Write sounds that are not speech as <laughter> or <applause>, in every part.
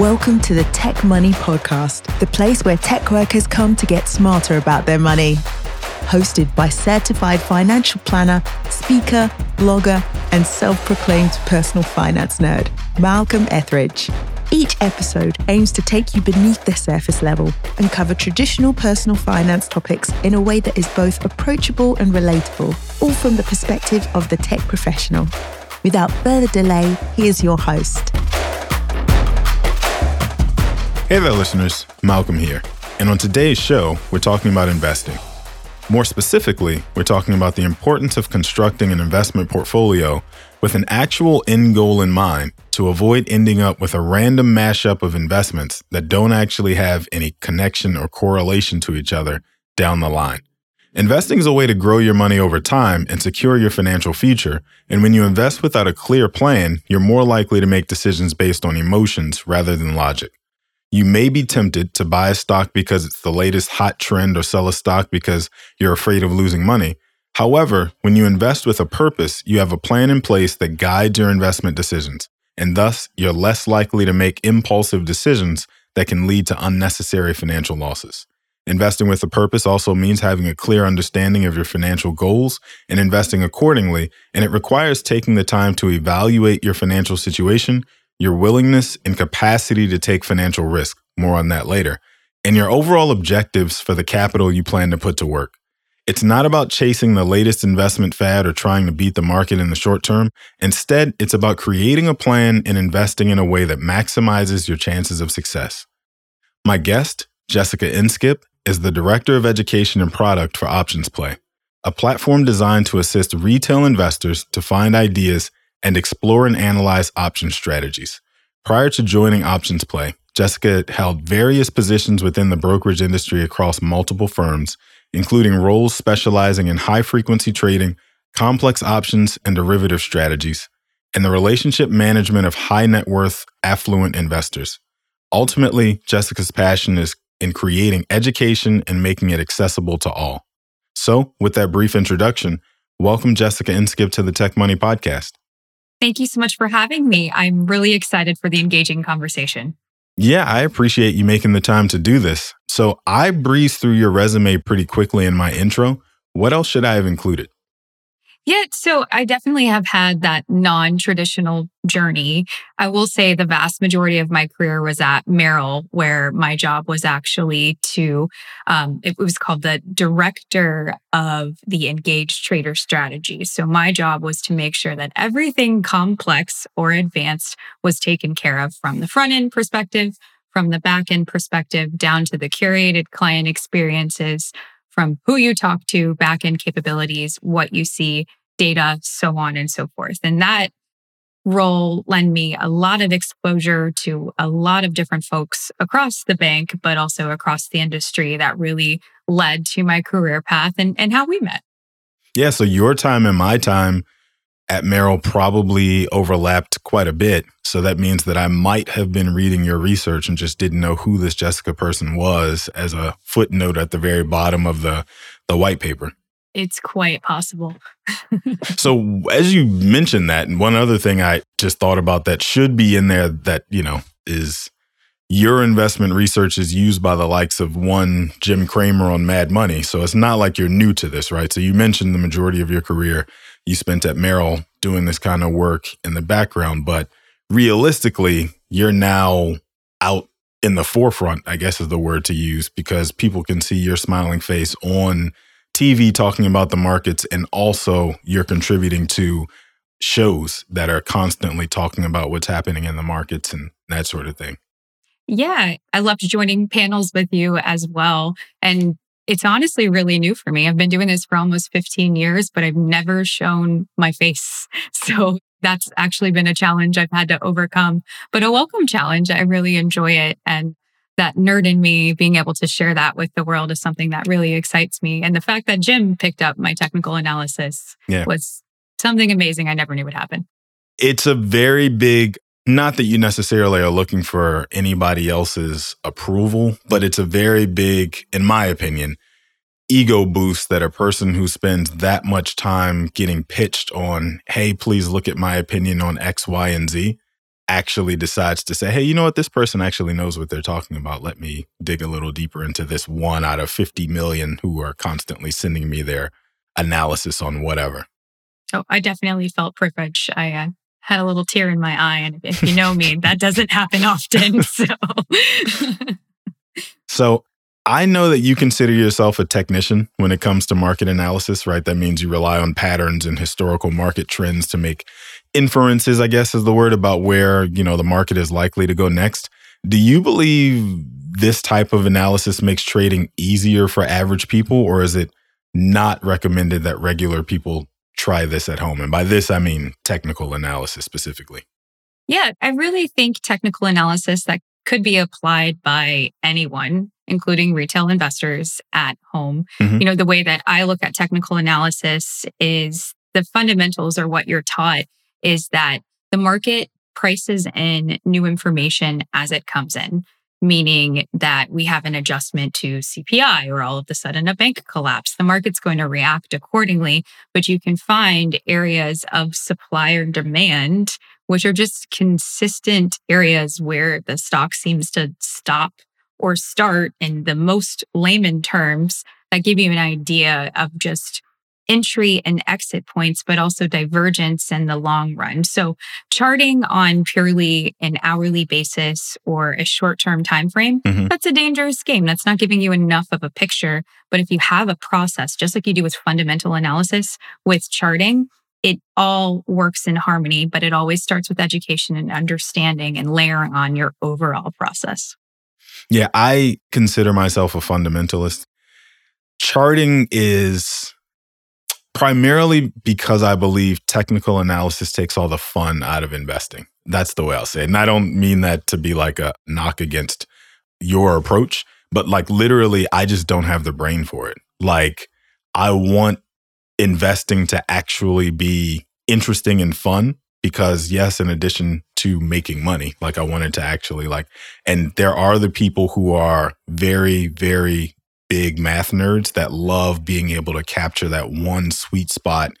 Welcome to the Tech Money Podcast, the place where tech workers come to get smarter about their money. Hosted by certified financial planner, speaker, blogger, and self proclaimed personal finance nerd, Malcolm Ethridge. Each episode aims to take you beneath the surface level and cover traditional personal finance topics in a way that is both approachable and relatable, all from the perspective of the tech professional. Without further delay, here's your host. Hey there, listeners. Malcolm here. And on today's show, we're talking about investing. More specifically, we're talking about the importance of constructing an investment portfolio with an actual end goal in mind to avoid ending up with a random mashup of investments that don't actually have any connection or correlation to each other down the line. Investing is a way to grow your money over time and secure your financial future. And when you invest without a clear plan, you're more likely to make decisions based on emotions rather than logic. You may be tempted to buy a stock because it's the latest hot trend or sell a stock because you're afraid of losing money. However, when you invest with a purpose, you have a plan in place that guides your investment decisions, and thus you're less likely to make impulsive decisions that can lead to unnecessary financial losses. Investing with a purpose also means having a clear understanding of your financial goals and investing accordingly, and it requires taking the time to evaluate your financial situation your willingness and capacity to take financial risk, more on that later, and your overall objectives for the capital you plan to put to work. It's not about chasing the latest investment fad or trying to beat the market in the short term. Instead, it's about creating a plan and investing in a way that maximizes your chances of success. My guest, Jessica Inskip, is the Director of Education and Product for OptionsPlay, a platform designed to assist retail investors to find ideas and explore and analyze option strategies. Prior to joining OptionsPlay, Jessica held various positions within the brokerage industry across multiple firms, including roles specializing in high frequency trading, complex options and derivative strategies, and the relationship management of high net worth, affluent investors. Ultimately, Jessica's passion is in creating education and making it accessible to all. So, with that brief introduction, welcome Jessica Inskip to the Tech Money Podcast. Thank you so much for having me. I'm really excited for the engaging conversation. Yeah, I appreciate you making the time to do this. So I breezed through your resume pretty quickly in my intro. What else should I have included? Yeah, so I definitely have had that non traditional journey. I will say the vast majority of my career was at Merrill, where my job was actually to, um, it was called the director of the engaged trader strategy. So my job was to make sure that everything complex or advanced was taken care of from the front end perspective, from the back end perspective, down to the curated client experiences, from who you talk to, back end capabilities, what you see, data, so on and so forth. And that role lend me a lot of exposure to a lot of different folks across the bank, but also across the industry that really led to my career path and, and how we met. Yeah. So your time and my time at Merrill probably overlapped quite a bit. So that means that I might have been reading your research and just didn't know who this Jessica person was as a footnote at the very bottom of the, the white paper. It's quite possible. <laughs> so as you mentioned that, and one other thing I just thought about that should be in there that, you know, is your investment research is used by the likes of one Jim Cramer on Mad Money. So it's not like you're new to this, right? So you mentioned the majority of your career you spent at Merrill doing this kind of work in the background. But realistically, you're now out in the forefront, I guess is the word to use, because people can see your smiling face on TV talking about the markets, and also you're contributing to shows that are constantly talking about what's happening in the markets and that sort of thing. Yeah, I loved joining panels with you as well. And it's honestly really new for me. I've been doing this for almost 15 years, but I've never shown my face. <laughs> So that's actually been a challenge I've had to overcome, but a welcome challenge. I really enjoy it. And that nerd in me being able to share that with the world is something that really excites me. And the fact that Jim picked up my technical analysis yeah. was something amazing I never knew would happen. It's a very big, not that you necessarily are looking for anybody else's approval, but it's a very big, in my opinion, ego boost that a person who spends that much time getting pitched on, hey, please look at my opinion on X, Y, and Z, actually decides to say, hey, you know what? This person actually knows what they're talking about. Let me dig a little deeper into this one out of 50 million who are constantly sending me their analysis on whatever. Oh, I definitely felt privileged. I uh, had a little tear in my eye. And if you know me, <laughs> that doesn't happen often. <laughs> So. so I know that you consider yourself a technician when it comes to market analysis, right? That means you rely on patterns and historical market trends to make inferences, I guess is the word about where, you know, the market is likely to go next. Do you believe this type of analysis makes trading easier for average people or is it not recommended that regular people try this at home? And by this I mean technical analysis specifically. Yeah, I really think technical analysis that could be applied by anyone including retail investors at home. Mm-hmm. You know, the way that I look at technical analysis is the fundamentals or what you're taught is that the market prices in new information as it comes in, meaning that we have an adjustment to CPI or all of a sudden a bank collapse. The market's going to react accordingly, but you can find areas of supply or demand, which are just consistent areas where the stock seems to stop or start in the most layman terms that give you an idea of just entry and exit points, but also divergence in the long run. So charting on purely an hourly basis or a short-term time frame, mm-hmm. that's a dangerous game. That's not giving you enough of a picture. But if you have a process, just like you do with fundamental analysis with charting, it all works in harmony, but it always starts with education and understanding and layering on your overall process. Yeah, I consider myself a fundamentalist. Charting is primarily because I believe technical analysis takes all the fun out of investing. That's the way I'll say it. And I don't mean that to be like a knock against your approach, but like literally, I just don't have the brain for it. Like, I want investing to actually be interesting and fun because yes in addition to making money like i wanted to actually like and there are the people who are very very big math nerds that love being able to capture that one sweet spot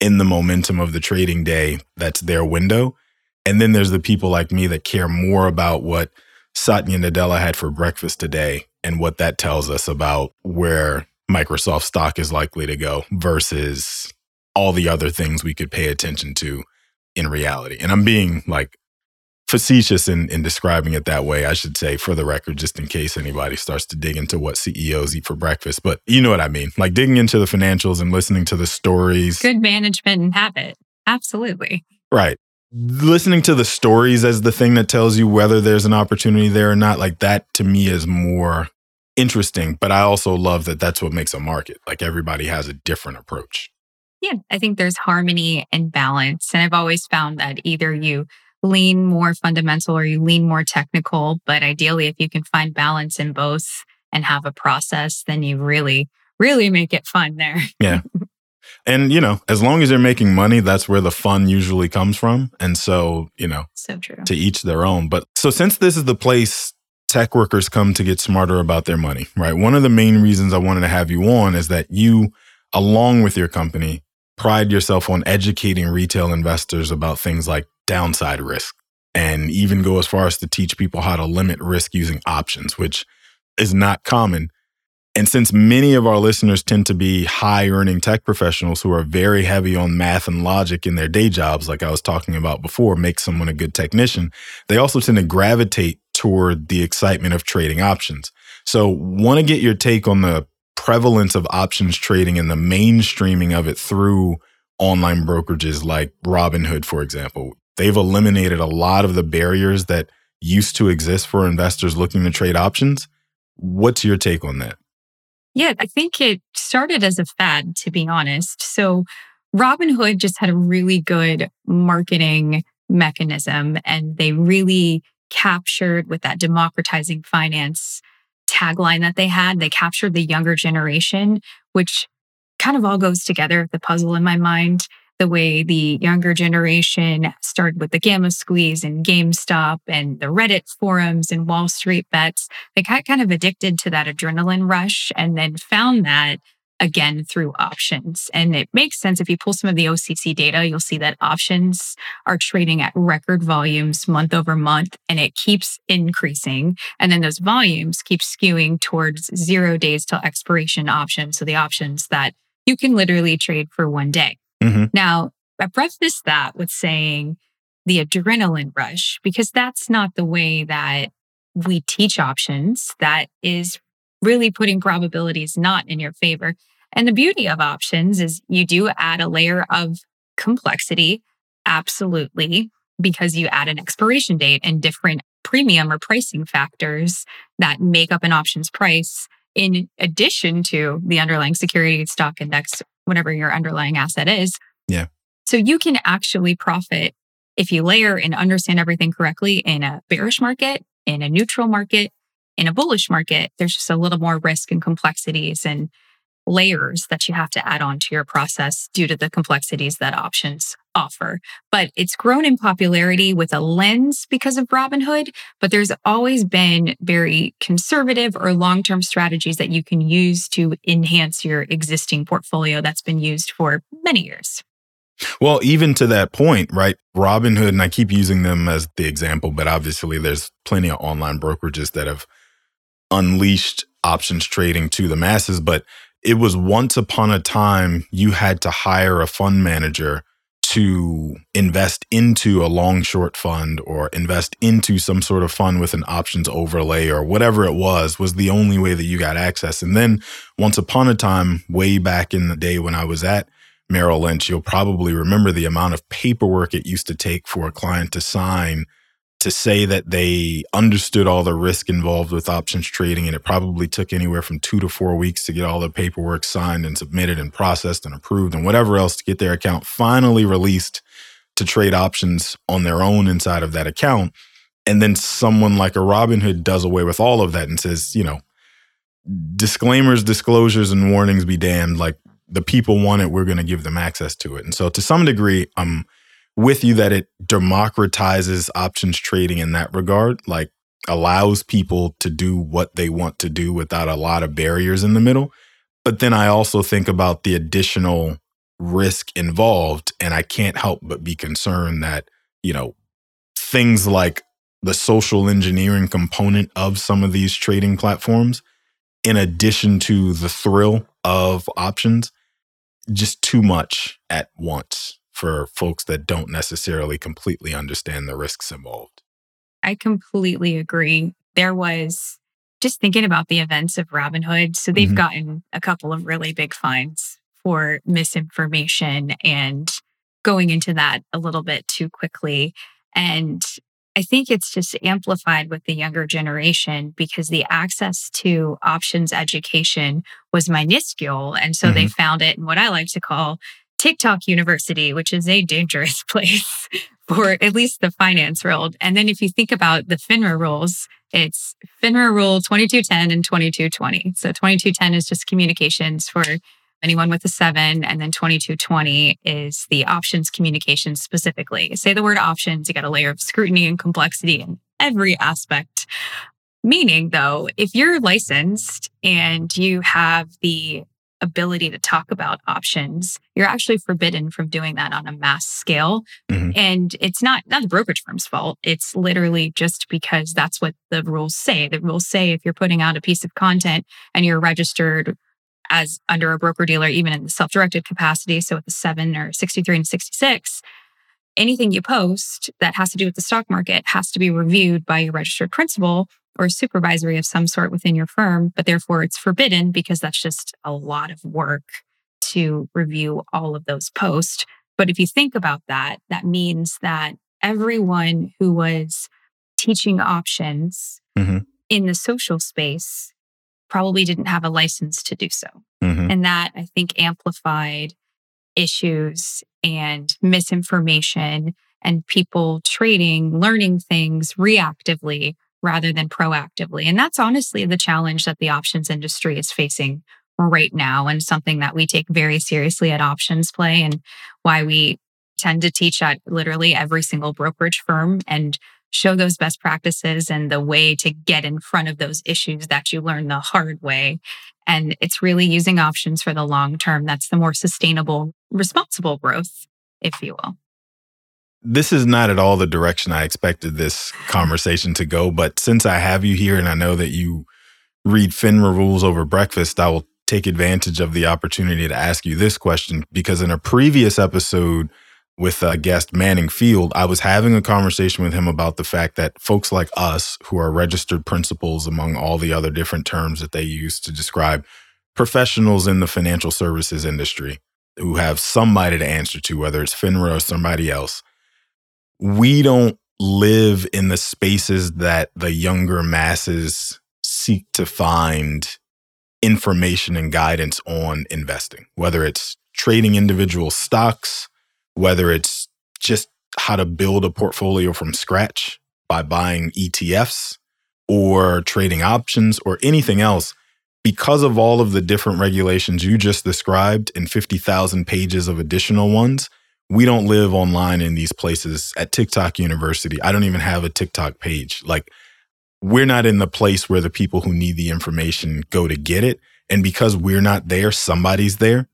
in the momentum of the trading day that's their window and then there's the people like me that care more about what satya nadella had for breakfast today and what that tells us about where microsoft stock is likely to go versus all the other things we could pay attention to in reality. And I'm being like facetious in, in describing it that way, I should say, for the record, just in case anybody starts to dig into what CEOs eat for breakfast. But you know what I mean? Like digging into the financials and listening to the stories. Good management and habit. Absolutely. Right. Listening to the stories as the thing that tells you whether there's an opportunity there or not, like that to me is more interesting. But I also love that that's what makes a market. Like everybody has a different approach. Yeah, I think there's harmony and balance. And I've always found that either you lean more fundamental or you lean more technical. But ideally, if you can find balance in both and have a process, then you really, really make it fun there. <laughs> Yeah. And, you know, as long as you're making money, that's where the fun usually comes from. And so, you know, so true. To each their own. But so since this is the place tech workers come to get smarter about their money, right? One of the main reasons I wanted to have you on is that you, along with your company, pride yourself on educating retail investors about things like downside risk and even go as far as to teach people how to limit risk using options, which is not common. And since many of our listeners tend to be high earning tech professionals who are very heavy on math and logic in their day jobs, like I was talking about before, make someone a good technician, they also tend to gravitate toward the excitement of trading options. So, want to get your take on the prevalence of options trading and the mainstreaming of it through online brokerages like Robinhood, for example. They've eliminated a lot of the barriers that used to exist for investors looking to trade options. What's your take on that? Yeah, I think it started as a fad, to be honest. So Robinhood just had a really good marketing mechanism and they really captured with that democratizing finance tagline that they had, they captured the younger generation, which kind of all goes together, the puzzle in my mind the way the younger generation started with the Gamma Squeeze and GameStop and the Reddit forums and Wall Street bets. They got kind of addicted to that adrenaline rush and then found that again through options. And it makes sense if you pull some of the OCC data, you'll see that options are trading at record volumes month over month and it keeps increasing. And then those volumes keep skewing towards zero days till expiration options. So the options that you can literally trade for one day. Mm-hmm. Now, I preface that with saying the adrenaline rush, because that's not the way that we teach options. That is really putting probabilities not in your favor. And the beauty of options is you do add a layer of complexity, absolutely, because you add an expiration date and different premium or pricing factors that make up an options price in addition to the underlying security stock index whatever your underlying asset is. Yeah. So you can actually profit if you layer and understand everything correctly in a bearish market, in a neutral market, in a bullish market. There's just a little more risk and complexities and layers that you have to add on to your process due to the complexities that options offer. But it's grown in popularity with a lens because of Robinhood, but there's always been very conservative or long term strategies that you can use to enhance your existing portfolio that's been used for many years. Well, even to that point, right? Robinhood, and I keep using them as the example, but obviously there's plenty of online brokerages that have unleashed options trading to the masses. But it was once upon a time you had to hire a fund manager to invest into a long short fund or invest into some sort of fund with an options overlay or whatever it was was the only way that you got access. And then once upon a time way back in the day when i was at merrill lynch you'll probably remember the amount of paperwork it used to take for a client to sign to say that they understood all the risk involved with options trading and it probably took anywhere from two to four weeks to get all the paperwork signed and submitted and processed and approved and whatever else to get their account finally released to trade options on their own inside of that account. And then someone like a robinhood does away with all of that and says you know disclaimers disclosures and warnings be damned. Like the people want it we're going to give them access to it. And so to some degree i'm with you that it democratizes options trading in that regard, like allows people to do what they want to do without a lot of barriers in the middle. But then I also think about the additional risk involved. And I can't help but be concerned that, you know, things like the social engineering component of some of these trading platforms, in addition to the thrill of options, just too much at once for folks that don't necessarily completely understand the risks involved. I completely agree. There was just thinking about the events of Robinhood. So they've mm-hmm. gotten a couple of really big fines for misinformation and going into that a little bit too quickly. And I think it's just amplified with the younger generation because the access to options education was minuscule. And so mm-hmm. they found it in what I like to call TikTok University, which is a dangerous <laughs> place for at least the finance world. And then if you think about the FINRA rules, it's FINRA rule 2210 and 2220. So 2210 is just communications for anyone with a seven. And then 2220 is the options communication specifically. Say the word options, you got a layer of scrutiny and complexity in every aspect. Meaning, though, if you're licensed and you have the ability to talk about options, you're actually forbidden from doing that on a mass scale. Mm-hmm. And it's not not the brokerage firm's fault. It's literally just because that's what the rules say. The rules say if you're putting out a piece of content and you're registered as under a broker dealer, even in the self-directed capacity, so at the seven or 63 and 66, anything you post that has to do with the stock market has to be reviewed by your registered principal or supervisory of some sort within your firm, but therefore it's forbidden because that's just a lot of work to review all of those posts. But if you think about that, that means that everyone who was teaching options mm-hmm. in the social space probably didn't have a license to do so. Mm-hmm. And that I think amplified issues and misinformation and people trading, learning things reactively rather than proactively. And that's honestly the challenge that the options industry is facing right now and something that we take very seriously at OptionsPlay and why we tend to teach at literally every single brokerage firm and show those best practices and the way to get in front of those issues that you learn the hard way. And it's really using options for the long term. That's the more sustainable, responsible growth, if you will this is not at all the direction I expected this conversation to go. But since I have you here and I know that you read FINRA rules over breakfast, I will take advantage of the opportunity to ask you this question because in a previous episode with a guest Manning Field, I was having a conversation with him about the fact that folks like us, who are registered principals among all the other different terms that they use to describe professionals in the financial services industry, who have somebody to answer to, whether it's FINRA or somebody else we don't live in the spaces that the younger masses seek to find information and guidance on investing, whether it's trading individual stocks, whether it's just how to build a portfolio from scratch by buying ETFs or trading options or anything else. Because of all of the different regulations you just described and 50,000 pages of additional ones, we don't live online in these places at TikTok University. I don't even have a TikTok page. Like, we're not in the place where the people who need the information go to get it. And because we're not there, somebody's there.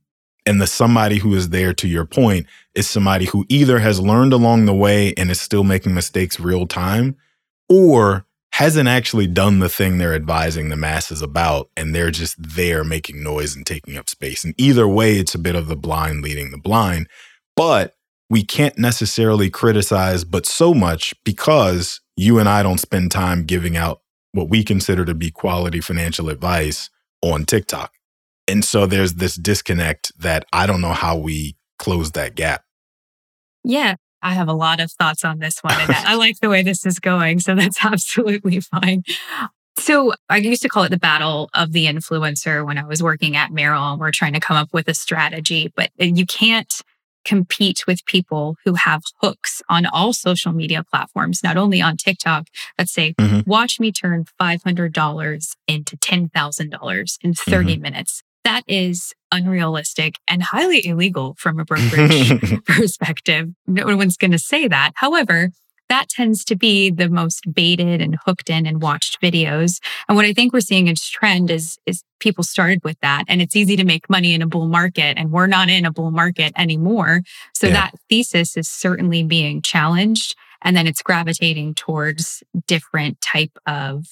And the somebody who is there, to your point, is somebody who either has learned along the way and is still making mistakes real time, or hasn't actually done the thing they're advising the masses about. And they're just there making noise and taking up space. And either way, it's a bit of the blind leading the blind but we can't necessarily criticize, but so much because you and I don't spend time giving out what we consider to be quality financial advice on TikTok. And so there's this disconnect that I don't know how we close that gap. Yeah, I have a lot of thoughts on this one. And I like the way this is going. So that's <laughs> absolutely fine. So I used to call it the battle of the influencer when I was working at Merrill. And we're trying to come up with a strategy, but uh, you can't compete with people who have hooks on all social media platforms, not only on TikTok, but say, mm-hmm. watch me turn $500 into $10,000 in 30 mm-hmm. minutes. That is unrealistic and highly illegal from a brokerage <laughs> perspective. No one's going to say that. However, that tends to be the most baited and hooked in and watched videos. And what I think we're seeing as trend is, is people started with that and it's easy to make money in a bull market and we're not in a bull market anymore. So yeah. that thesis is certainly being challenged. And then it's gravitating towards different type of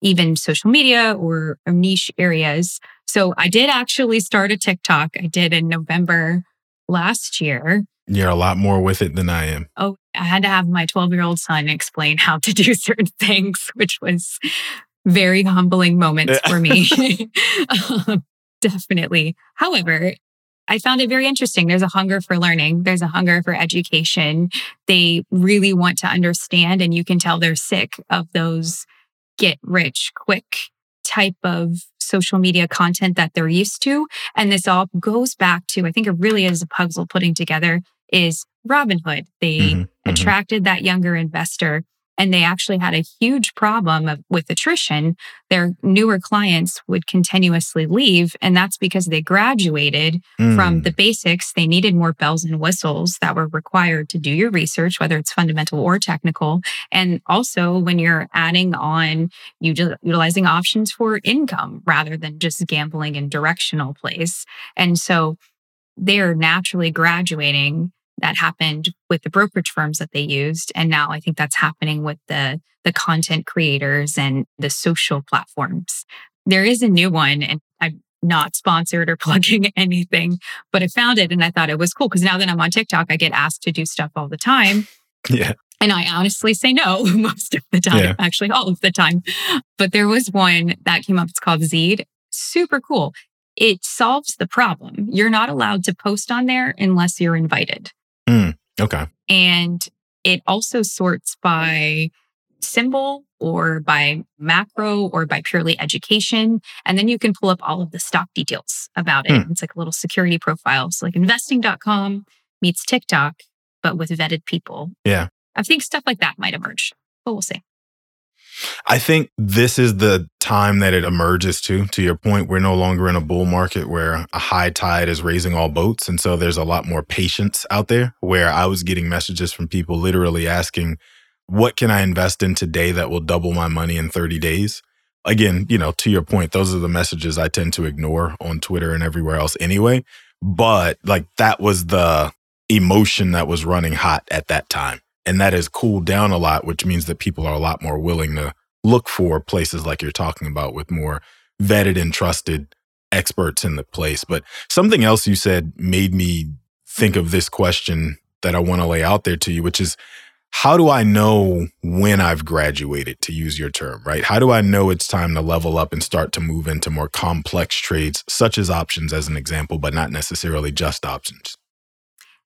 even social media or, or niche areas. So I did actually start a TikTok. I did in November last year. You're a lot more with it than I am. Oh, I had to have my 12 year old son explain how to do <laughs> certain things, which was very humbling moments for me. um, <laughs> <laughs> definitely. However, I found it very interesting. There's a hunger for learning. There's a hunger for education. They really want to understand, and you can tell they're sick of those get rich quick type of social media content that they're used to. And this all goes back to, I think it really is a puzzle putting together is Robinhood. They mm-hmm, mm-hmm. attracted that younger investor and they actually had a huge problem of, with attrition. Their newer clients would continuously leave. And that's because they graduated mm. from the basics. They needed more bells and whistles that were required to do your research, whether it's fundamental or technical. And also when you're adding on utilizing options for income rather than just gambling in directional plays. And so they're naturally graduating that happened with the brokerage firms that they used and now i think that's happening with the the content creators and the social platforms there is a new one and i'm not sponsored or <laughs> plugging anything but i found it and i thought it was cool because now that i'm on tiktok i get asked to do stuff all the time <laughs> yeah and I honestly say no <laughs> most of the time, yeah. actually all of the time. But there was one that came up. It's called Zeed. Super cool. It solves the problem. You're not allowed to post on there unless you're invited. Mm, okay. And it also sorts by symbol or by macro or by purely education. And then you can pull up all of the stock details about it. Mm. It's like a little security profile. So like investing.com meets TikTok, but with vetted people. Yeah. I think stuff like that might emerge, but we'll see. I think this is the time that it emerges to. To your point, we're no longer in a bull market where a high tide is raising all boats. And so there's a lot more patience out there where I was getting messages from people literally asking, what can I invest in today that will double my money in 30 days? Again, you know, to your point, those are the messages I tend to ignore on Twitter and everywhere else anyway. But like that was the emotion that was running hot at that time. And that has cooled down a lot, which means that people are a lot more willing to look for places like you're talking about with more vetted and trusted experts in the place. But something else you said made me think of this question that I want to lay out there to you, which is how do I know when I've graduated, to use your term, right? How do I know it's time to level up and start to move into more complex trades, such as options, as an example, but not necessarily just options?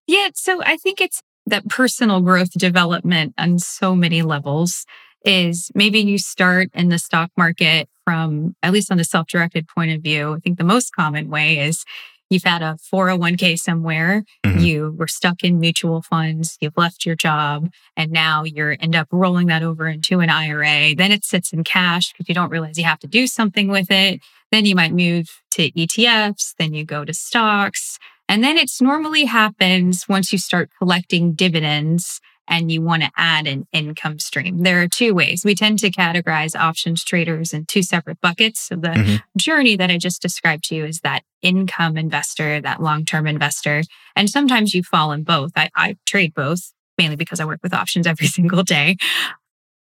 Yeah. So I think it's that personal growth development on so many levels is maybe you start in the stock market from at least on the self-directed point of view. I think the most common way is you've had a 401k somewhere, mm-hmm. you were stuck in mutual funds, you've left your job, and now you end up rolling that over into an IRA. Then it sits in cash because you don't realize you have to do something with it. Then you might move to ETFs, then you go to stocks, and then it's normally happens once you start collecting dividends and you want to add an income stream. There are two ways. We tend to categorize options traders in two separate buckets. So the mm-hmm. journey that I just described to you is that income investor, that long-term investor. And sometimes you fall in both. I, I trade both mainly because I work with options every <laughs> single day.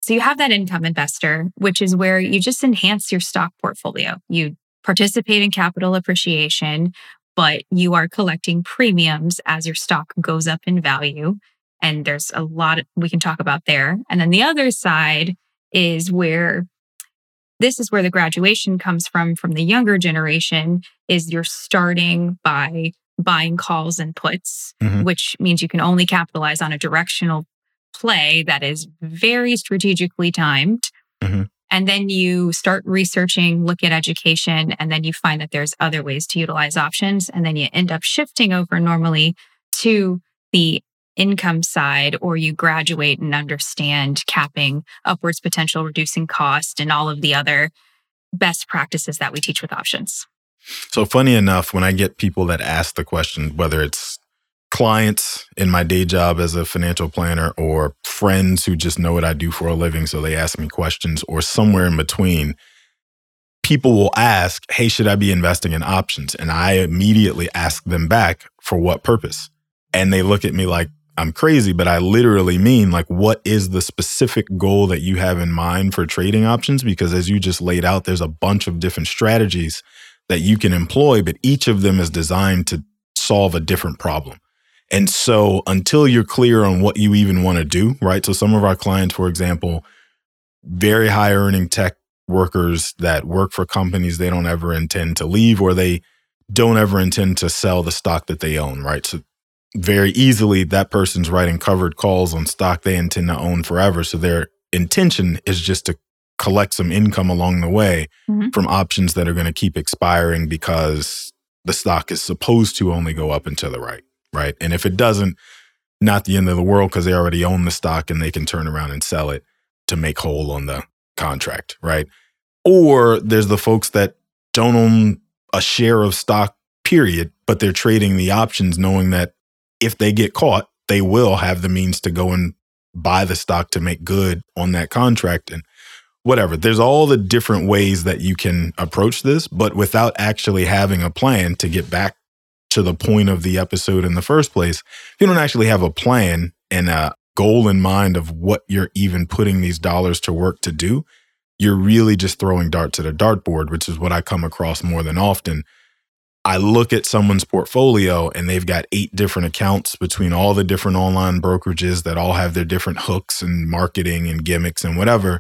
So you have that income investor, which is where you just enhance your stock portfolio. You participate in capital appreciation but you are collecting premiums as your stock goes up in value. And there's a lot we can talk about there. And then the other side is where this is where the graduation comes from from the younger generation is you're starting by buying calls and puts, mm-hmm. which means you can only capitalize on a directional play that is very strategically timed. Mm-hmm. And then you start researching, look at education, and then you find that there's other ways to utilize options. And then you end up shifting over normally to the income side, or you graduate and understand capping, upwards potential, reducing cost, and all of the other best practices that we teach with options. So, funny enough, when I get people that ask the question, whether it's clients in my day job as a financial planner or friends who just know what I do for a living. So they ask me questions or somewhere in between. People will ask, Hey, should I be investing in options? And I immediately ask them back, For what purpose? And they look at me like I'm crazy, but I literally mean, like, what is the specific goal that you have in mind for trading options? Because as you just laid out, there's a bunch of different strategies that you can employ, but each of them is designed to solve a different problem. And so until you're clear on what you even want to do, right? So some of our clients, for example, very high earning tech workers that work for companies they don't ever intend to leave or they don't ever intend to sell the stock that they own, right? So very easily that person's writing covered calls on stock they intend to own forever. So their intention is just to collect some income along the way mm-hmm. from options that are going to keep expiring because the stock is supposed to only go up and to the right right? And if it doesn't, not the end of the world because they already own the stock and they can turn around and sell it. to make whole on the contract, right? Or there's the folks that don't own a share of stock, period, but they're trading the options knowing that if they get caught, they will have the means to go and buy the stock to make good on that contract and whatever. There's all the different ways that you can approach this, but without actually having a plan to get back to the point of the episode in the first place, if you don't actually have a plan and a goal in mind of what you're even putting these dollars to work to do, you're really just throwing darts at a dartboard, which is what I come across more than often. I look at someone's portfolio and they've got eight different accounts between all the different online brokerages that all have their different hooks and marketing and gimmicks and whatever.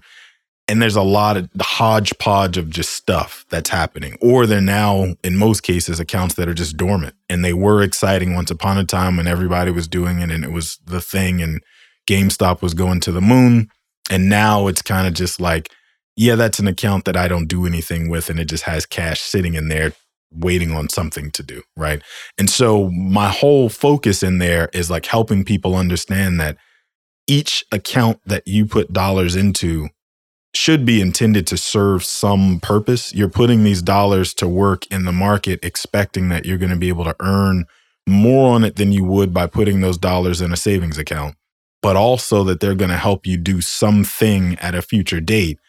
And there's a lot of hodgepodge of just stuff that's happening. Or they're now, in most cases, accounts that are just dormant. And they were exciting once upon a time when everybody was doing it and it was the thing and GameStop was going to the moon. And now it's kind of just like, yeah, that's an account that I don't do anything with and it just has cash sitting in there waiting on something to do, right? And so my whole focus in there is like helping people understand that each account that you put dollars into should be intended to serve some purpose. You're putting these dollars to work in the market expecting that you're going to be able to earn more on it than you would by putting those dollars in a savings account, but also that they're going to help you do something at a future date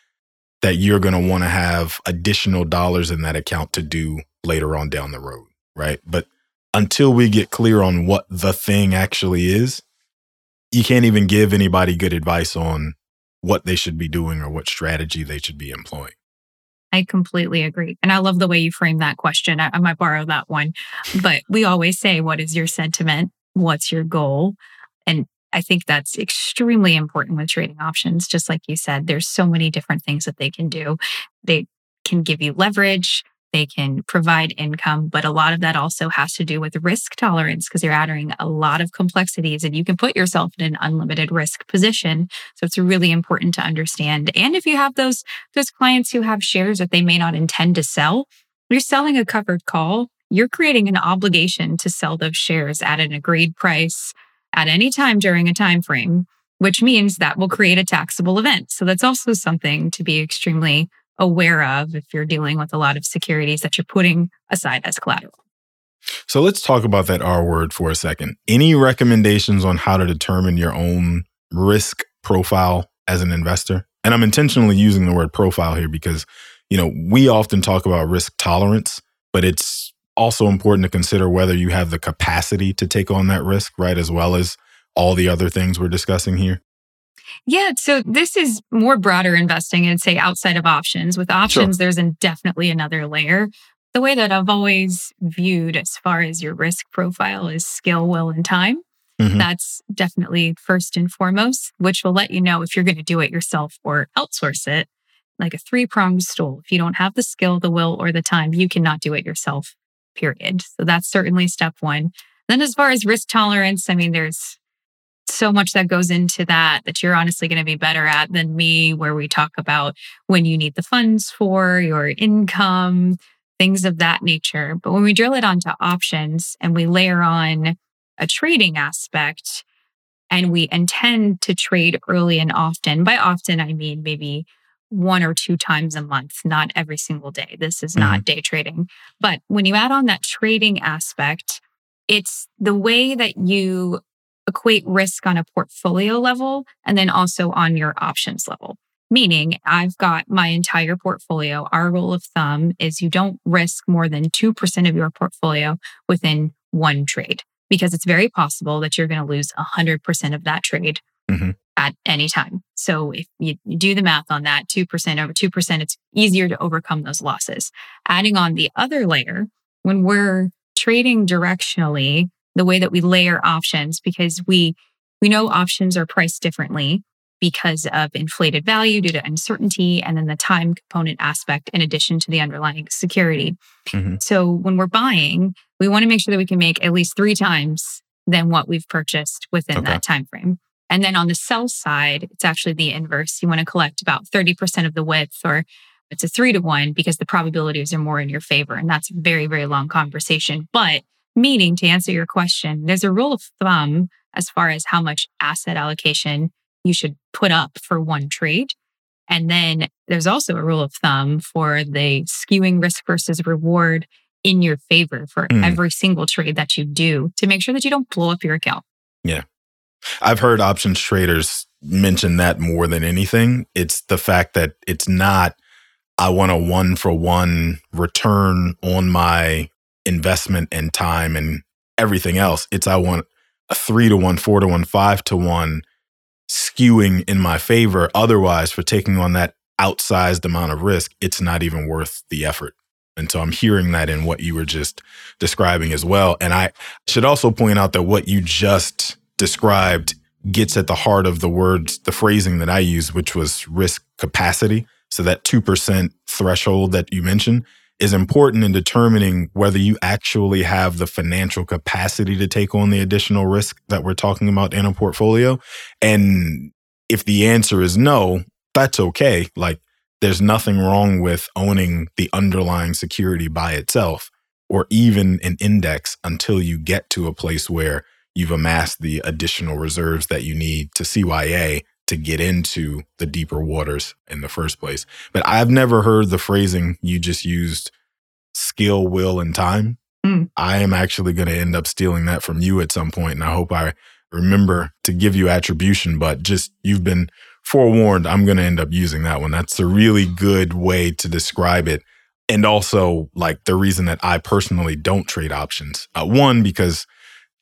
that you're going to want to have additional dollars in that account to do later on down the road, right? But until we get clear on what the thing actually is, you can't even give anybody good advice on what they should be doing or what strategy they should be employing. I completely agree. And I love the way you frame that question. I, I, might borrow that one. But we always say, what is your sentiment? What's your goal? And I think that's extremely important with trading options. Just like you said, there's so many different things that they can do. They can give you leverage, they can provide income, but a lot of that also has to do with risk tolerance because you're adding a lot of complexities and you can put yourself in an unlimited risk position. So it's really important to understand. And if you have those, those clients who have shares that they may not intend to sell, you're selling a covered call. You're creating an obligation to sell those shares at an agreed price at any time during a time frame, which means that will create a taxable event. So that's also something to be extremely aware of if you're dealing with a lot of securities that you're putting aside as collateral. So let's talk about that R word for a second. Any recommendations on how to determine your own risk profile as an investor? And I'm intentionally using the word profile here because, you know, we often talk about risk tolerance, but it's also important to consider whether you have the capacity to take on that risk, right? As well as all the other things we're discussing here. Yeah. So this is more broader investing and say outside of options. With options, sure. there's definitely another layer. The way that I've always viewed as far as your risk profile is skill, will, and time. Mm-hmm. That's definitely first and foremost, which will let you know if you're going to do it yourself or outsource it, like a three pronged stool. If you don't have the skill, the will, or the time, you cannot do it yourself, period. So that's certainly step one. Then, as far as risk tolerance, I mean, there's so much that goes into that that you're honestly going to be better at than me, where we talk about when you need the funds for your income, things of that nature. But when we drill it onto options and we layer on a trading aspect and we intend to trade early and often, by often, I mean maybe one or two times a month, not every single day. This is not mm-hmm. day trading. But when you add on that trading aspect, it's the way that you equate risk on a portfolio level and then also on your options level. Meaning, I've got my entire portfolio. Our rule of thumb is you don't risk more than 2% of your portfolio within one trade because it's very possible that you're going to lose 100% of that trade mm-hmm. at any time. So if you, you do the math on that, 2% over 2%, it's easier to overcome those losses. Adding on the other layer, when we're trading directionally, the way that we layer options because we we know options are priced differently because of inflated value due to uncertainty and then the time component aspect in addition to the underlying security. Mm-hmm. So when we're buying, we want to make sure that we can make at least 3 times than what we've purchased within okay. that time frame. And then on the sell side, it's actually the inverse. You want to collect about 30% of the width or it's a 3 to 1 because the probabilities are more in your favor and that's a very very long conversation. But Meaning, to answer your question, there's a rule of thumb as far as how much asset allocation you should put up for one trade. And then there's also a rule of thumb for the skewing risk versus reward in your favor for mm. every single trade that you do to make sure that you don't blow up your account. Yeah. I've heard options traders mention that more than anything. It's the fact that it's not, I want a one for one return on my investment and time and everything else. It's, I want a three to one, four to one, five to one skewing in my favor. Otherwise, for taking on that outsized amount of risk, it's not even worth the effort. And so I'm hearing that in what you were just describing as well. And I should also point out that what you just described gets at the heart of the words, the phrasing that I use, which was risk capacity. So that 2% threshold that you mentioned is important in determining whether you actually have the financial capacity to take on the additional risk that we're talking about in a portfolio. And if the answer is no, that's okay. Like there's nothing wrong with owning the underlying security by itself or even an index until you get to a place where you've amassed the additional reserves that you need to CYA to get into the deeper waters in the first place. But I've never heard the phrasing you just used skill, will, and time. Mm. I am actually going to end up stealing that from you at some point, and I hope I remember to give you attribution, but just you've been forewarned, I'm going to end up using that one. That's a really good way to describe it. And also, like the reason that I personally don't trade options. Uh, one, because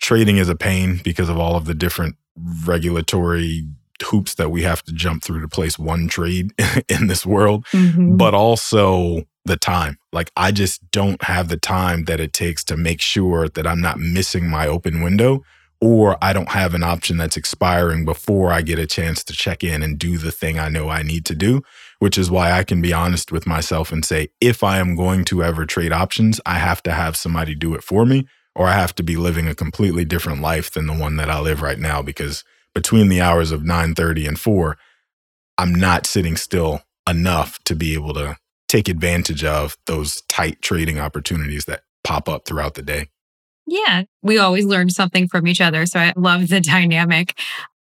trading is a pain because of all of the different regulatory hoops that we have to jump through to place one trade <laughs> in this world, mm-hmm. but also the time. Like, I just don't have the time that it takes to make sure that I'm not missing my open window or I don't have an option that's expiring before I get a chance to check in and do the thing I know I need to do, which is why I can be honest with myself and say, if I am going to ever trade options, I have to have somebody do it for me, or I have to be living a completely different life than the one that I live right now. Because between the hours of 9:30 and 4, I'm not sitting still enough to be able to take advantage of those tight trading opportunities that pop up throughout the day. Yeah, we always learn something from each other. So I love the <laughs> dynamic.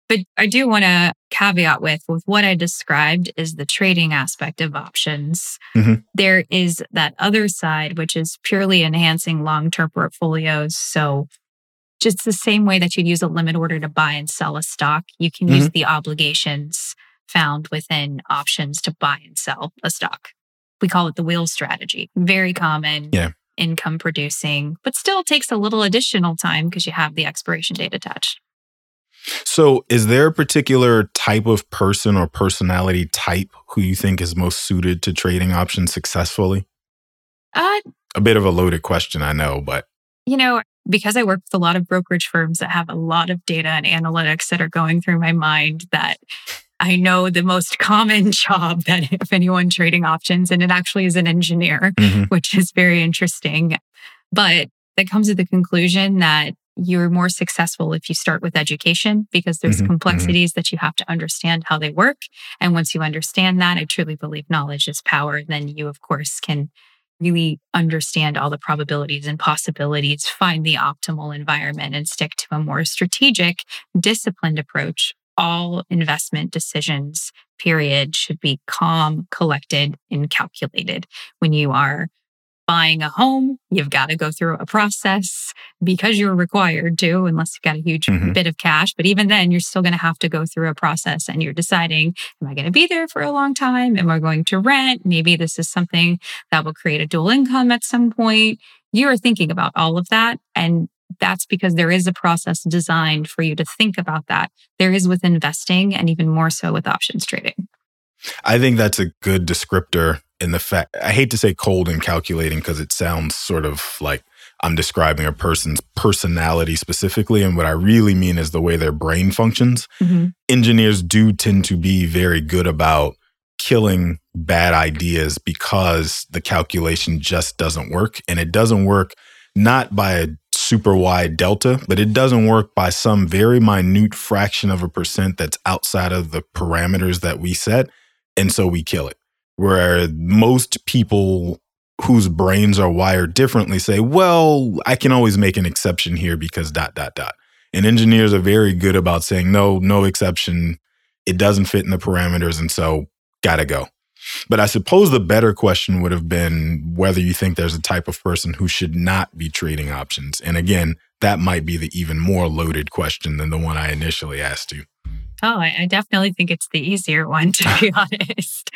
But I do want to caveat with with what I described is the trading aspect of options. Mm-hmm. There is that other side, which is purely enhancing long term portfolios. So just the same way that you'd use a limit order to buy and sell a stock, you can mm-hmm. use the obligations found within options to buy and sell a stock. We call it the wheel strategy. Very common. Yeah income producing, but still takes a little additional time because you have the expiration date attached. So, is there a particular type of person or personality type who you think is most suited to trading options successfully? Uh, a bit of a loaded question, I know, but. You know, because I work with a lot of brokerage firms that have a lot of data and analytics that are going through my mind, that I know the most <laughs> common job that if anyone trading options, and it actually is an engineer, mm-hmm. which is very interesting. But that comes to the conclusion that you're more successful if you start with education because there's mm-hmm. mm-hmm. complexities mm-hmm. that you have to understand how they work. And once you understand that, I truly believe knowledge is power. Then you, of course, can really understand all the probabilities and possibilities, find the optimal environment, and stick to a more strategic, disciplined approach all investment decisions, period, should be calm, collected, and calculated. When you are buying a home, you've got to go through a process because you're required to, unless you've got a huge mm-hmm. bit of cash. But even then, you're still going to have to go through a process and you're deciding, am I going to be there for a long time? Am I going to rent? Maybe this is something that will create a dual income at some point. You are thinking about all of that. And that's because there is a process designed for you to think about that. There is with investing and even more so with options trading. I think that's a good descriptor in the fact I hate to say cold and calculating because it sounds sort of like I'm describing a person's personality specifically. And what I really mean is the way their brain functions. Mm-hmm. Engineers do tend to be very good about killing bad ideas because the calculation just doesn't work. And it doesn't work not by a super wide delta, but it doesn't work by some very minute fraction of a percent that's outside of the parameters that we set. And so we kill it. Where most people whose brains are wired differently say, well, I can always make an exception here because dot, dot, dot. And engineers are very good about saying, no, no exception. it doesn't fit in the parameters. And so, gotta go. But I suppose the better question would have been whether you think there's a type of person who should not be trading options. And again, that might be the even more loaded question than the one I initially asked you. Oh, I, definitely think it's the easier one, to be <laughs> honest.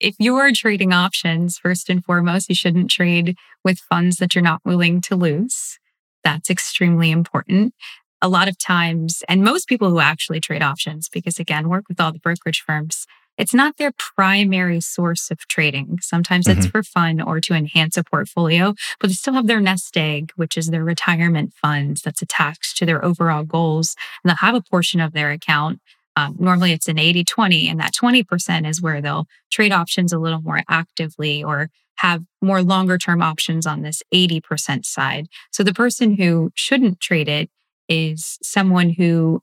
If you're trading options, first and foremost, you shouldn't trade with funds that you're not willing to lose. That's extremely important. A lot of times, and most people who actually trade options, because again, work with all the brokerage firms, it's not their primary source of trading. Sometimes mm-hmm. it's for fun or to enhance a portfolio, but they still have their nest egg, which is their retirement funds that's attached to their overall goals. And they'll have a portion of their account. Um, normally it's an 80 20, and that 20% is where they'll trade options a little more actively or have more longer term options on this 80% side. So the person who shouldn't trade it is someone who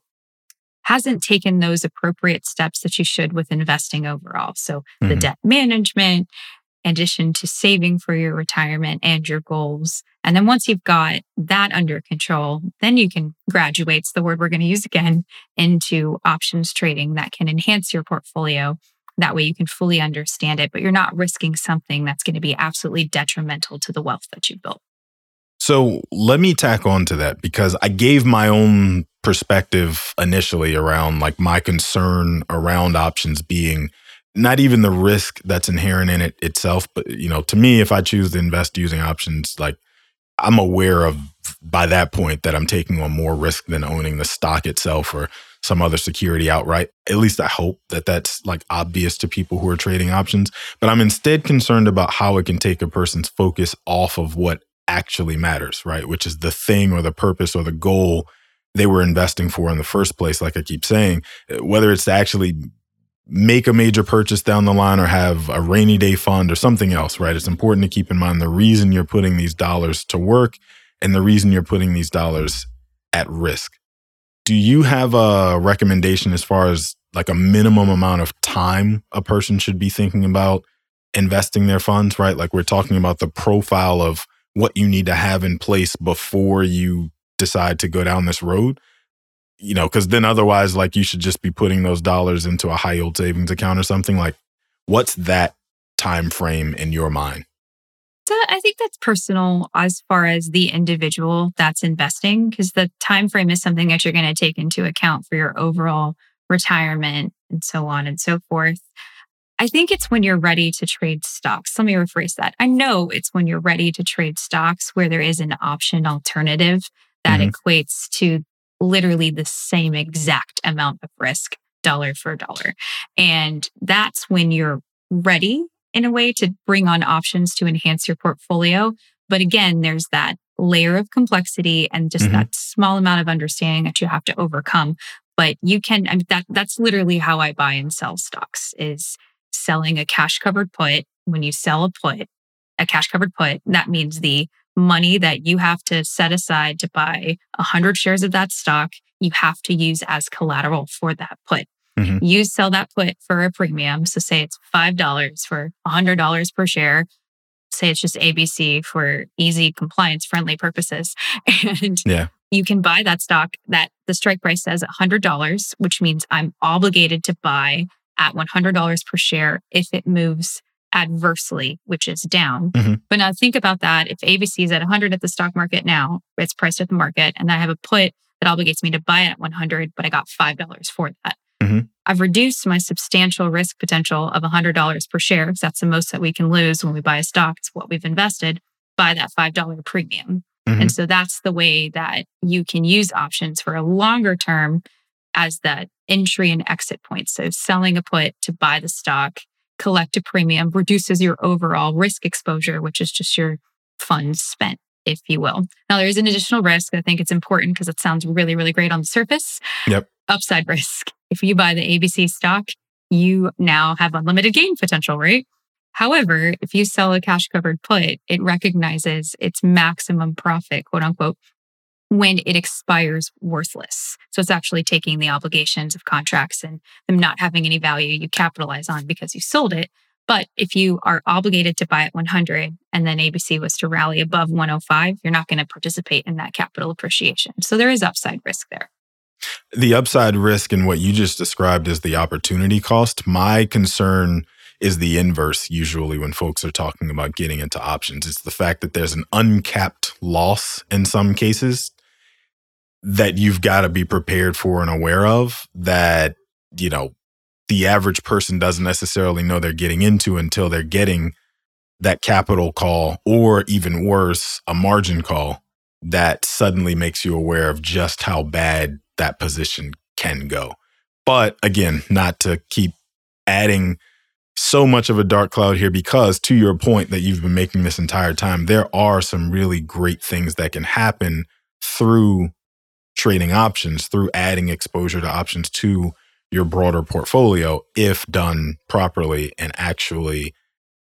hasn't taken those appropriate steps that you should with investing overall. So mm-hmm. the debt management, addition to saving for your retirement and your goals. And then once you've got that under control, then you can graduate, it's the word we're going to use again, into options trading that can enhance your portfolio. That way you can fully understand it, but you're not risking something that's going to be absolutely detrimental to the wealth that you've built. So let me tack on to that because I gave my own perspective initially around like my concern around options being not even the risk that's inherent in it itself, but you know, to me, if I choose to invest using options, like I'm aware of by that point that I'm taking on more risk than owning the stock itself or some other security outright. At least I hope that that's like obvious to people who are trading options. But I'm instead concerned about how it can take a person's focus off of what actually matters, right? Which is the thing or the purpose or the goal they were investing for in the first place, like I keep saying, whether it's to actually make a major purchase down the line or have a rainy day fund or something else, right? It's important to keep in mind the reason you're putting these dollars to work and the reason you're putting these dollars at risk. Do you have a recommendation as far as like a minimum amount of time a person should be thinking about investing their funds, right? Like we're talking about the profile of what you need to have in place before you decide to go down this road you know because then otherwise like you should just be putting those dollars into a high yield savings account or something like what's that time frame in your mind so i think that's personal as far as the individual that's investing because the time frame is something that you're going to take into account for your overall retirement and so on and so forth I think it's when you're ready to trade stocks. Let me rephrase that. I know it's when you're ready to trade stocks where there is an option alternative that mm-hmm. equates to literally the same exact amount of risk, dollar for dollar. And that's when you're ready in a way to bring on options to enhance your portfolio. But again, there's that layer of complexity and just mm-hmm. that small amount of understanding that you have to overcome. But you can, I mean, that, that's literally how I buy and sell stocks is selling a cash covered put. When you sell a put, a cash covered put, that means the money that you have to set aside to buy 100 shares of that stock, you have to use as collateral for that put. Mm-hmm. You sell that put for a premium. So, say it's $5 for $100 per share. Say it's just ABC for easy compliance friendly purposes. <laughs> And yeah. you can buy that stock that the strike price says $100, which means I'm obligated to buy at $100 per share if it moves adversely, which is down. Mm-hmm. But now think about that. If ABC is at 100 at the stock market now, it's priced at the market, and I have a put that obligates me to buy it at 100, but I got $5 for that. Mm-hmm. I've reduced my substantial risk potential of $100 per share, because that's the most that we can lose when we buy a stock, It's what we've invested, by that $5 premium. Mm-hmm. And so that's the way that you can use options for a longer term as that entry and exit point. So selling a put to buy the stock collect a premium reduces your overall risk exposure, which is just your funds spent, if you will. Now, there is an additional risk. I think it's important because it sounds really, really great on the surface. Yep. Upside risk. If you buy the ABC stock, you now have unlimited gain potential, right? However, if you sell a cash covered put, it recognizes its maximum profit, quote unquote, when it expires worthless. So it's actually taking the obligations of contracts and them not having any value you capitalize on because you sold it. But if you are obligated to buy at 100 and then ABC was to rally above 105, you're not going to participate in that capital appreciation. So there is upside risk there. The upside risk and what you just described as the opportunity cost. My concern is the inverse usually when folks are talking about getting into options. It's the fact that there's an uncapped loss in some cases that you've got to be prepared for and aware of that, you know, the average person doesn't necessarily know they're getting into until they're getting that capital call or even worse, a margin call that suddenly makes you aware of just how bad that position can go. But again, not to keep adding so much of a dark cloud here because to your point that you've been making this entire time, there are some really great things that can happen through trading options, through adding exposure to options to your broader portfolio if done properly and actually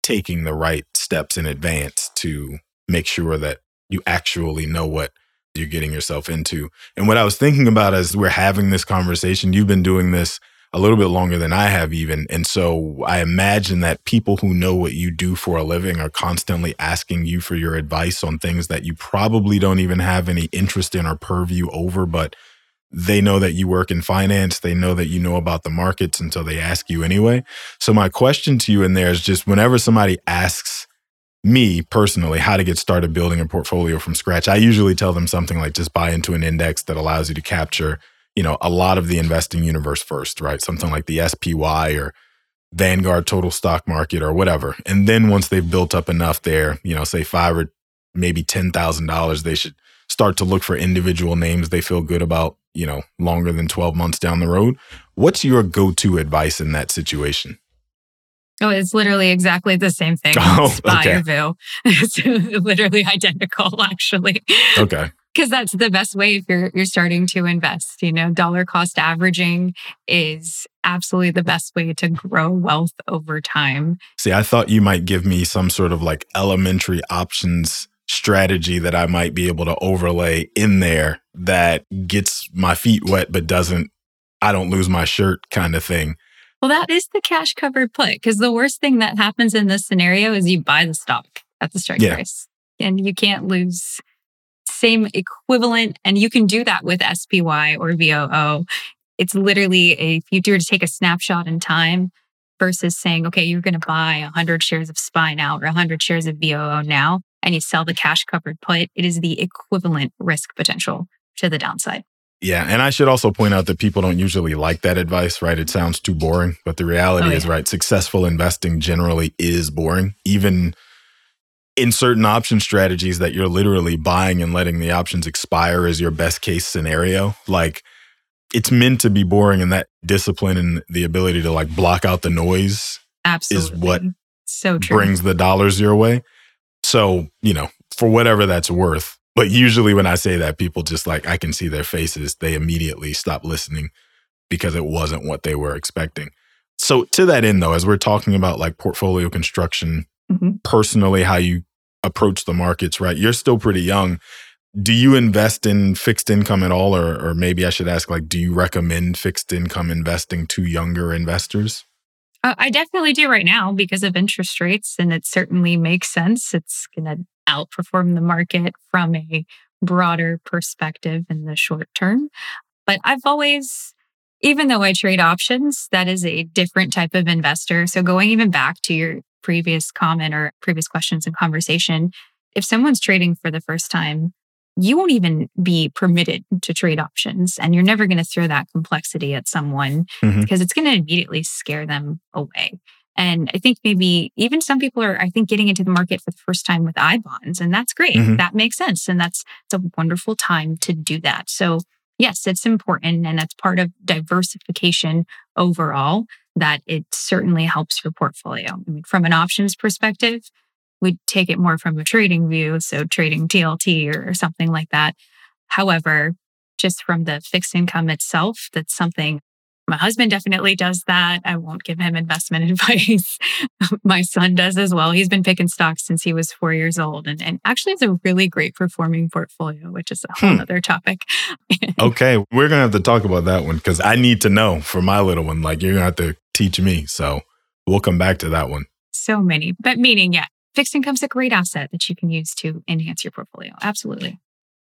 taking the right steps in advance to make sure that you actually know what you're getting yourself into. And what I was thinking about as we're having this conversation, you've been doing this a little bit longer than I have even. And so I imagine that people who know what you do for a living are constantly asking you for your advice on things that you probably don't even have any interest in or purview over, but they know that you work in finance. They know that you know about the markets. And so they ask you anyway. So my question to you in there is just whenever somebody asks me personally how to get started building a portfolio from scratch, I usually tell them something like just buy into an index that allows you to capture you know, a lot of the investing universe first, right? Something like the SPY or Vanguard Total Stock Market or whatever. And then once they've built up enough there, you know, say five or maybe $10,000, they should start to look for individual names they feel good about, you know, longer than 12 months down the road. What's your go to advice in that situation? Oh, it's literally exactly the same thing. <laughs> Oh, SPY okay. VOO. <laughs> It's literally identical, actually. Okay because that's the best way if you're you're starting to invest you know? Dollar cost averaging is absolutely the best way to grow wealth over time. See i thought you might give me some sort of like elementary options strategy that i might be able to overlay in there that gets my feet wet but doesn't i don't lose my shirt kind of thing. Well that is the cash covered put because the worst thing that happens in this scenario is you buy the stock at the strike yeah. price and you can't lose same equivalent. And you can do that with SPY or VOO. It's literally a, if you were to take a snapshot in time versus saying, okay, you're going to buy 100 shares of SPY now or 100 shares of VOO now, and you sell the cash covered put, it is the equivalent risk potential to the downside. Yeah. And I should also point out that people don't usually like that advice, right? It sounds too boring. But the reality oh, yeah. is, right, successful investing generally is boring. Even in certain option strategies that you're literally buying and letting the options expire is your best case scenario. Like it's meant to be boring and that discipline and the ability to like block out the noise Absolutely. is what so true. brings the dollars your way. So, you know, for whatever that's worth. But usually when I say that, people just like, I can see their faces. They immediately stop listening because it wasn't what they were expecting. So, to that end, though, as we're talking about like portfolio construction mm-hmm. personally how you approach the markets, right? You're still pretty young. Do you invest in fixed income at all? Or, or maybe I should ask, like, do you recommend fixed income investing to younger investors? Uh, I definitely do right now because of interest rates, and it certainly makes sense. It's going to outperform the market from a broader perspective in the short term. But I've always, even though I trade options, that is a different type of investor. So going even back to your previous comment or previous questions and conversation, if someone's trading for the first time, you won't even be permitted to trade options and you're never going to throw that complexity at someone mm-hmm. because it's going to immediately scare them away. And I think maybe even some people are, I think, getting into the market for the first time with I bonds, and that's great. Mm-hmm. That makes sense. And that's it's a wonderful time to do that. So yes, it's important and that's part of diversification overall that it certainly helps your portfolio. I mean, from an options perspective, we take it more from a trading view, so trading TLT or, or something like that. However, just from the fixed income itself, that's something my husband definitely does that. I won't give him investment <laughs> advice. My son does as well. He's been picking stocks since he was four years old and, and actually has a really great performing portfolio, which is a whole hmm. other topic. <laughs> okay. We're going to have to talk about that one because I need to know for my little one. Like, you're going to have to teach me. So we'll come back to that one. So many, but meaning, yeah, fixed income's a great asset that you can use to enhance your portfolio. Absolutely.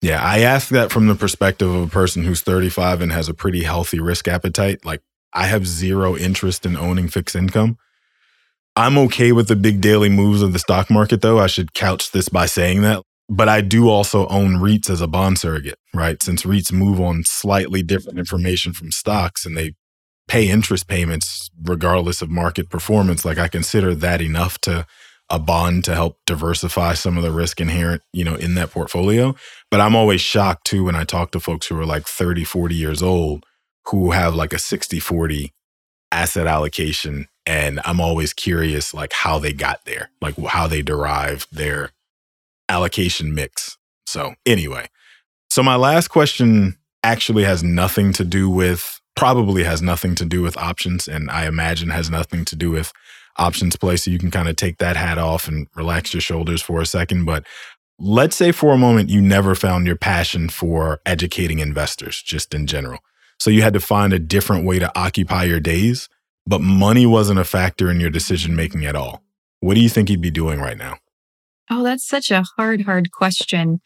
Yeah, I ask that from the perspective of a person who's 35 and has a pretty healthy risk appetite. Like, I have zero interest in owning fixed income. I'm okay with the big daily moves of the stock market, though. I should couch this by saying that. But I do also own REITs as a bond surrogate, right? Since REITs move on slightly different information from stocks and they pay interest payments regardless of market performance, like I consider that enough to a bond to help diversify some of the risk inherent, you know, in that portfolio. But I'm always shocked too when I talk to folks who are like 30, 40 years old who have like a 60, 40 asset allocation. And I'm always curious like how they got there, like how they derived their allocation mix. So anyway, so my last question actually has nothing to do with probably has nothing to do with options and I imagine has nothing to do with OptionsPlay. So you can kind of take that hat off and relax your shoulders for a second. But let's say for a moment you never found your passion for educating investors, just in general. So you had to find a different way to occupy your days, but money wasn't a factor in your decision making at all. What do you think you'd be doing right now? Oh, that's such a hard, hard question.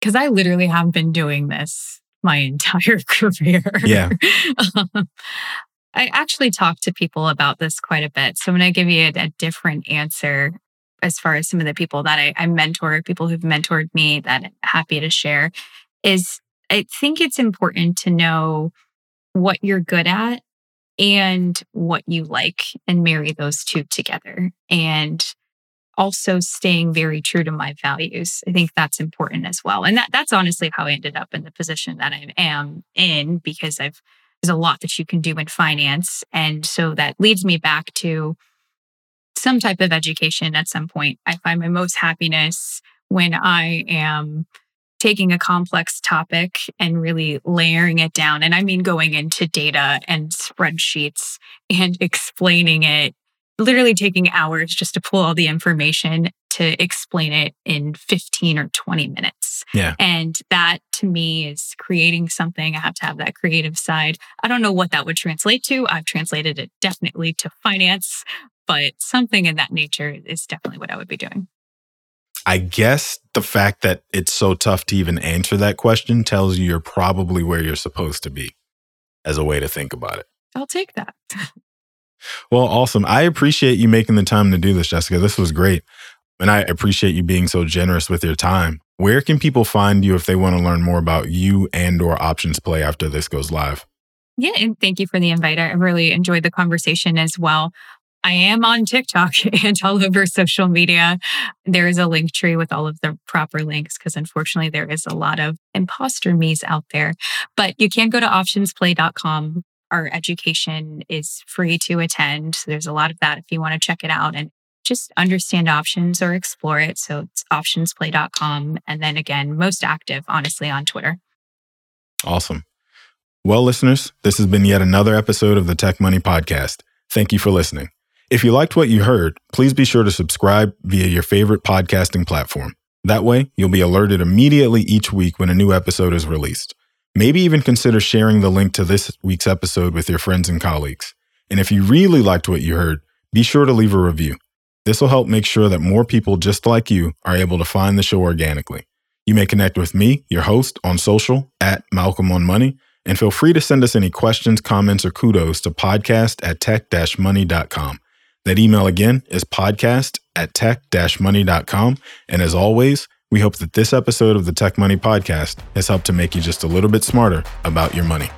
Because I literally have been doing this my <laughs> entire career. Yeah. <laughs> um, I actually talk to people about this quite a bit. So I'm going to give you a, a, different answer as far as some of the people that I, I mentor, people who've mentored me that I'm happy to share is I think it's important to know what you're good at and what you like and marry those two together. And also staying very true to my values. I think that's important as well. And that that's honestly how I ended up in the position that I am in because I've there's a lot that you can do in finance. And so that leads me back to some type of education at some point. I find my most happiness when I am taking a complex topic and really layering it down. And I mean going into data and spreadsheets and <laughs> explaining it literally taking hours just to pull all the information to explain it in 15 or 20 minutes. Yeah. And that to me is creating something. I have to have that creative side. I don't know what that would translate to. I've translated it definitely to finance, but something in that nature is definitely what I would be doing. I guess the fact that it's so tough to even answer that question tells you you're probably where you're supposed to be as a way to think about it. I'll take that. <laughs> Well, awesome. I appreciate you making the time to do this, Jessica. This was great. And I appreciate you being so generous with your time. Where can people find you if they want to learn more about you and or OptionsPlay after this goes live? Yeah, and thank you for the invite. I really enjoyed the conversation as well. I am on TikTok <laughs> and all over social media. There is a Linktree with all of the proper links because unfortunately there is a lot of imposter me's out there. But you can go to optionsplay.com our education is free to attend. So there's a lot of that if you want to check it out and just understand options or explore it. So it's optionsplay.com. And then again, most active, honestly, on Twitter. Awesome. Well, listeners, this has been yet another episode of the Tech Money Podcast. Thank you for listening. If you liked what you heard, please be sure to subscribe via your favorite podcasting platform. That way, you'll be alerted immediately each week when a new episode is released. Maybe even consider sharing the link to this week's episode with your friends and colleagues. And if you really liked what you heard, be sure to leave a review. This will help make sure that more people just like you are able to find the show organically. You may connect with me, your host, on social at Malcolm on Money, and feel free to send us any questions, comments, or kudos to podcast at tech-money.com. That email again is podcast at tech-money.com. And as always, we hope that this episode of the Tech Money Podcast has helped to make you just a little bit smarter about your money.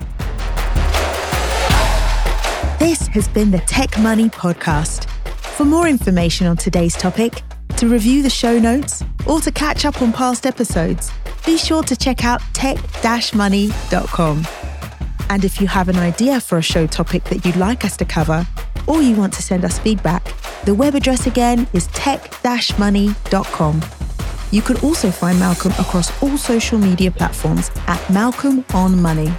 This has been the Tech Money Podcast. For more information on today's topic, to review the show notes, or to catch up on past episodes, be sure to check out tech-money.com. And if you have an idea for a show topic that you'd like us to cover, or you want to send us feedback, the web address again is tech-money.com. You could also find Malcolm across all social media platforms at Malcolm on Money.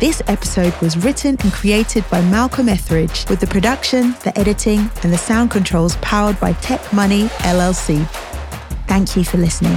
This episode was written and created by Malcolm Ethridge with the production, the editing, and the sound controls powered by Tech Money LLC. Thank you for listening.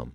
com.